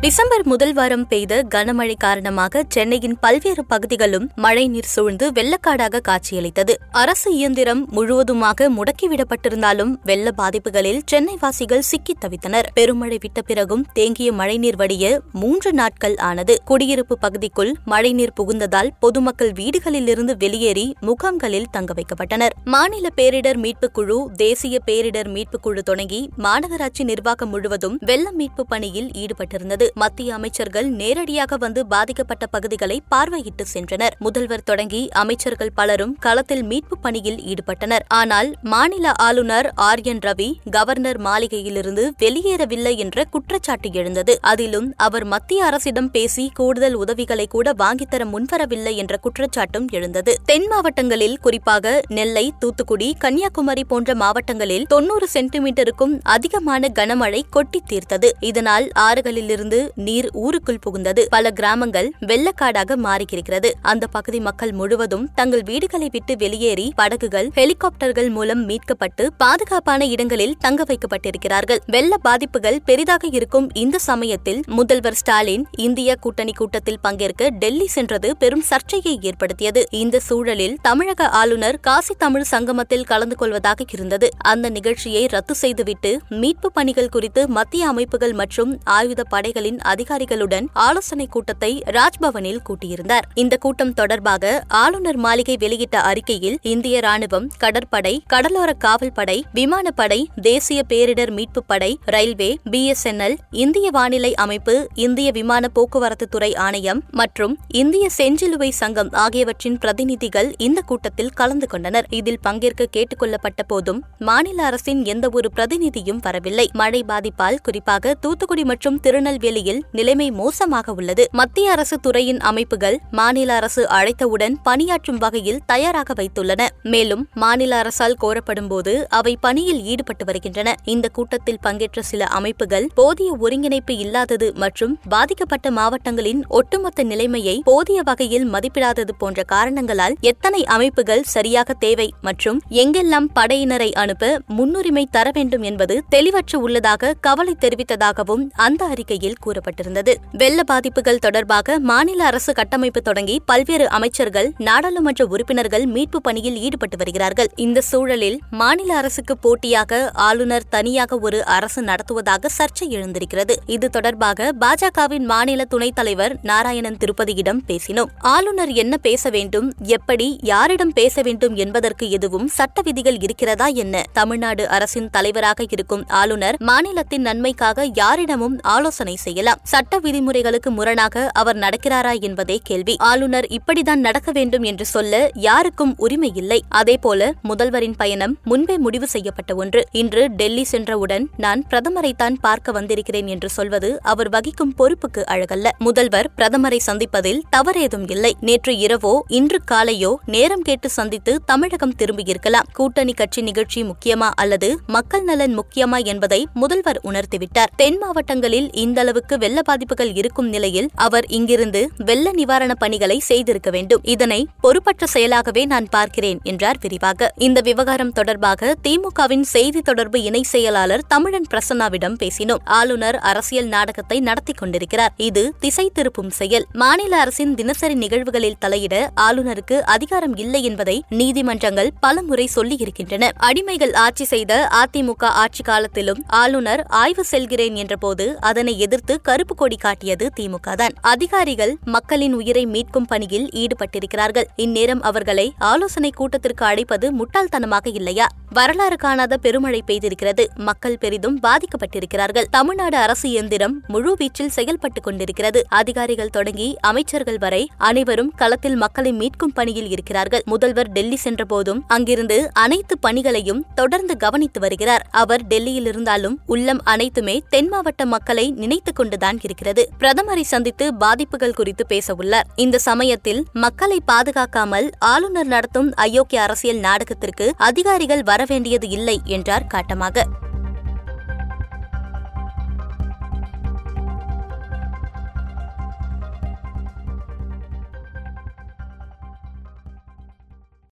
December முதல் வாரம் பெய்த கனமழை காரணமாக சென்னையின் பல்வேறு பகுதிகளும் மழைநீர் சூழ்ந்து வெள்ளக்காடாக காட்சியளித்தது. அரசு இயந்திரம் முழுவதுமாக முடக்கிவிடப்பட்டிருந்தாலும் வெள்ள பாதிப்புகளில் சென்னை வாசிகள் சிக்கித் தவித்தனர். பெருமழை விட்ட பிறகும் தேங்கிய மழைநீர் வடிய மூன்று நாட்கள் ஆனது. குடியிருப்பு பகுதிக்குள் மழைநீர் புகுந்ததால் பொதுமக்கள் வீடுகளிலிருந்து வெளியேறி முகாம்களில் தங்க வைக்கப்பட்டனர். மாநில பேரிடர் மீட்புக் குழு தேசிய பேரிடர் மீட்புக் குழு தொடங்கி மாநகராட்சி நிர்வாகம் முழுவதும் வெள்ள மீட்பு பணியில் ஈடுபட்டிருந்தது. மத்திய அமைச்சர்கள் நேரடியாக வந்து பாதிக்கப்பட்ட பகுதிகளை பார்வையிட்டு சென்றனர். முதல்வர் தொடங்கி அமைச்சர்கள் பலரும் களத்தில் மீட்பு பணியில் ஈடுபட்டனர். ஆனால் மாநில ஆளுநர் ஆர் என் ரவி கவர்னர் மாளிகையிலிருந்து வெளியேறவில்லை என்ற குற்றச்சாட்டு எழுந்தது. அதிலும் அவர் மத்திய அரசிடம் பேசி கூடுதல் உதவிகளை கூட வாங்கித்தர முன்வரவில்லை என்ற குற்றச்சாட்டும் எழுந்தது. தென் மாவட்டங்களில் குறிப்பாக நெல்லை தூத்துக்குடி கன்னியாகுமரி போன்ற மாவட்டங்களில் தொன்னூறு சென்டிமீட்டருக்கும் அதிகமான கனமழை கொட்டி தீர்த்தது. இதனால் ஆறுகளிலிருந்து நீர் ஊருக்குள் புகுந்தது. பல கிராமங்கள் வெள்ளக்காடாக மாறியிருக்கிறது. அந்த பகுதி மக்கள் முழுவதும் தங்கள் வீடுகளை விட்டு வெளியேறி படகுகள் ஹெலிகாப்டர்கள் மூலம் மீட்கப்பட்டு பாதுகாப்பான இடங்களில் தங்க வைக்கப்பட்டிருக்கிறார்கள். வெள்ள பாதிப்புகள் பெரிதாக இருக்கும் இந்த சமயத்தில் முதல்வர் ஸ்டாலின் இந்திய கூட்டணி கூட்டத்தில் பங்கேற்க டெல்லி சென்றது பெரும் சர்ச்சையை ஏற்படுத்தியது. இந்த சூழலில் தமிழக ஆளுநர் காசி தமிழ் சங்கமத்தில் கலந்து கொள்வதாக இருந்தது. அந்த நிகழ்ச்சியை ரத்து செய்துவிட்டு மீட்பு பணிகள் குறித்து மத்திய அமைப்புகள் மற்றும் ஆயுத படைகளின் அதிகாரிகளுடன் ஆலோசனை கூட்டத்தை ராஜ்பவனில் கூட்டியிருந்தார். இந்த கூட்டம் தொடர்பாக ஆளுநர் மாளிகை வெளியிட்ட அறிக்கையில் இந்திய ராணுவம் கடற்படை கடலோர காவல்படை விமானப்படை தேசிய பேரிடர் மீட்புப் படை ரயில்வே பிஎஸ்என்எல் இந்திய வானிலை அமைப்பு இந்திய விமான போக்குவரத்து துறை ஆணையம் மற்றும் இந்திய செஞ்சிலுவை சங்கம் ஆகியவற்றின் பிரதிநிதிகள் இந்த கூட்டத்தில் கலந்து கொண்டனர். இதில் பங்கேற்க கேட்டுக் கொள்ளப்பட்ட போதும் மாநில அரசின் எந்தவொரு பிரதிநிதியும் வரவில்லை. மழை பாதிப்பால் குறிப்பாக தூத்துக்குடி மற்றும் திருநெல்வேலி திருநெல்வேலியில் நிலைமை மோசமாக உள்ளது. மத்திய அரசு துறையின் அமைப்புகள் மாநில அரசு அழைத்தவுடன் பணியாற்றும் வகையில் தயாராக வைத்துள்ளன. மேலும் மாநில அரசால் கோரப்படும் போது அவை பணியில் ஈடுபட்டு வருகின்றன. இந்த கூட்டத்தில் பங்கேற்ற சில அமைப்புகள் போதிய ஒருங்கிணைப்பு இல்லாதது மற்றும் பாதிக்கப்பட்ட மாவட்டங்களின் ஒட்டுமொத்த நிலைமையை போதிய வகையில் மதிப்பிடாதது போன்ற காரணங்களால் எத்தனை அமைப்புகள் சரியாக தேவை மற்றும் எங்கெல்லாம் படையினரை அனுப்ப முன்னுரிமை தர வேண்டும் என்பது தெளிவற்று உள்ளதாக கவலை தெரிவித்ததாகவும் அந்த அறிக்கையில் கூறப்பட்டிருந்தது. வெள்ள பாதிப்புகள் தொடர்பாக மாநில அரசு கட்டமைப்பு தொடங்கி பல்வேறு அமைச்சர்கள் நாடாளுமன்ற உறுப்பினர்கள் மீட்பு பணியில் ஈடுபட்டு வருகிறார்கள். இந்த சூழலில் மாநில அரசுக்கு போட்டியாக ஆளுநர் தனியாக ஒரு அரசு நடத்துவதாக சர்ச்சை எழுந்திருக்கிறது. இது தொடர்பாக பாஜகவின் மாநில துணைத் தலைவர் நாராயணன் திருப்பதியிடம் பேசினோம். ஆளுநர் என்ன பேச வேண்டும் எப்படி யாரிடம் பேச வேண்டும் என்பதற்கு எதுவும் சட்ட விதிகள் இருக்கிறதா என்ன? தமிழ்நாடு அரசின் தலைவராக இருக்கும் ஆளுநர் மாநிலத்தின் நன்மைக்காக யாரிடமும் ஆலோசனை செய்யலாம். சட்ட விதிமுறைகளுக்கு முரணாக அவர் நடக்கிறாரா என்பதே கேள்வி. ஆளுநர் இப்படிதான் நடக்க வேண்டும் என்று சொல்ல யாருக்கும் உரிமை இல்லை. அதேபோல முதல்வரின் பயணம் முன்பே முடிவு செய்யப்பட்ட ஒன்று. இன்று டெல்லி சென்றவுடன் நான் பிரதமரைத்தான் பார்க்க வந்திருக்கிறேன் என்று சொல்வது அவர் வகிக்கும் பொறுப்புக்கு அழகல்ல. முதல்வர் பிரதமரை சந்திப்பதில் தவறேதும் இல்லை. நேற்று இரவோ இன்று காலையோ நேரம் கேட்டு சந்தித்து தமிழகம் திரும்பியிருக்கலாம். கூட்டணி கட்சி நிகழ்ச்சி முக்கியமா அல்லது மக்கள் நலன் முக்கியமா என்பதை முதல்வர் உணர்த்திவிட்டார். தென் மாவட்டங்களில் இந்தளவு அளவுக்கு வெள்ள பாதிப்புகள் இருக்கும் நிலையில் அவர் இங்கிருந்து வெள்ள நிவாரண பணிகளை செய்திருக்க வேண்டும். இதனை பொறுப்பற்ற செயலாகவே நான் பார்க்கிறேன் என்றார் விரிவாக. இந்த விவகாரம் தொடர்பாக திமுகவின் செய்தி தொடர்பு இணை செயலாளர் தமிழன் பிரசன்னாவிடம் பேசினோம். ஆளுநர் அரசியல் நாடகத்தை நடத்தி கொண்டிருக்கிறார். இது திசை திருப்பும் செயல். மாநில அரசின் தினசரி நிகழ்வுகளில் தலையிட ஆளுநருக்கு அதிகாரம் இல்லை என்பதை நீதிமன்றங்கள் பலமுறை சொல்லியிருக்கின்றன. அடிமைகள் ஆட்சி செய்த அதிமுக ஆட்சி காலத்திலும் ஆளுநர் ஆய்வு செல்கிறேன் என்றபோது அதனை எதிர்த்து கருப்பு கொடி காட்டியது திமுக தான். அதிகாரிகள் மக்களின் உயிரை மீட்கும் பணியில் ஈடுபட்டிருக்கிறார்கள். இந்நேரம் அவர்களை ஆலோசனை கூட்டத்திற்கு அழைப்பது முட்டாள்தனமாக இல்லையா? வரலாறு காணாத பெருமழை பெய்திருக்கிறது. மக்கள் பெரிதும் பாதிக்கப்பட்டிருக்கிறார்கள். தமிழ்நாடு அரசு இயந்திரம் முழு வீச்சில் செயல்பட்டுக் கொண்டிருக்கிறது. அதிகாரிகள் தொடங்கி அமைச்சர்கள் வரை அனைவரும் களத்தில் மக்களை மீட்கும் பணியில் இருக்கிறார்கள். முதல்வர் டெல்லி சென்றபோதும் அங்கிருந்து அனைத்து பணிகளையும் தொடர்ந்து கவனித்து வருகிறார். அவர் டெல்லியில் இருந்தாலும் உள்ளம் அனைத்துமே தென் மாவட்ட மக்களை நினைத்துக் கொண்டுதான் இருக்கிறது. பிரதமரை சந்தித்து பாதிப்புகள் குறித்து பேச உள்ளார் இந்த சமயத்தில் மக்களை பாதுகாக்காமல் ஆளுநர் நடத்தும் அயோக்கிய அரசியல் நாடகத்திற்கு அதிகாரிகள் வரவேண்டியது இல்லை என்றார் காட்டமாக.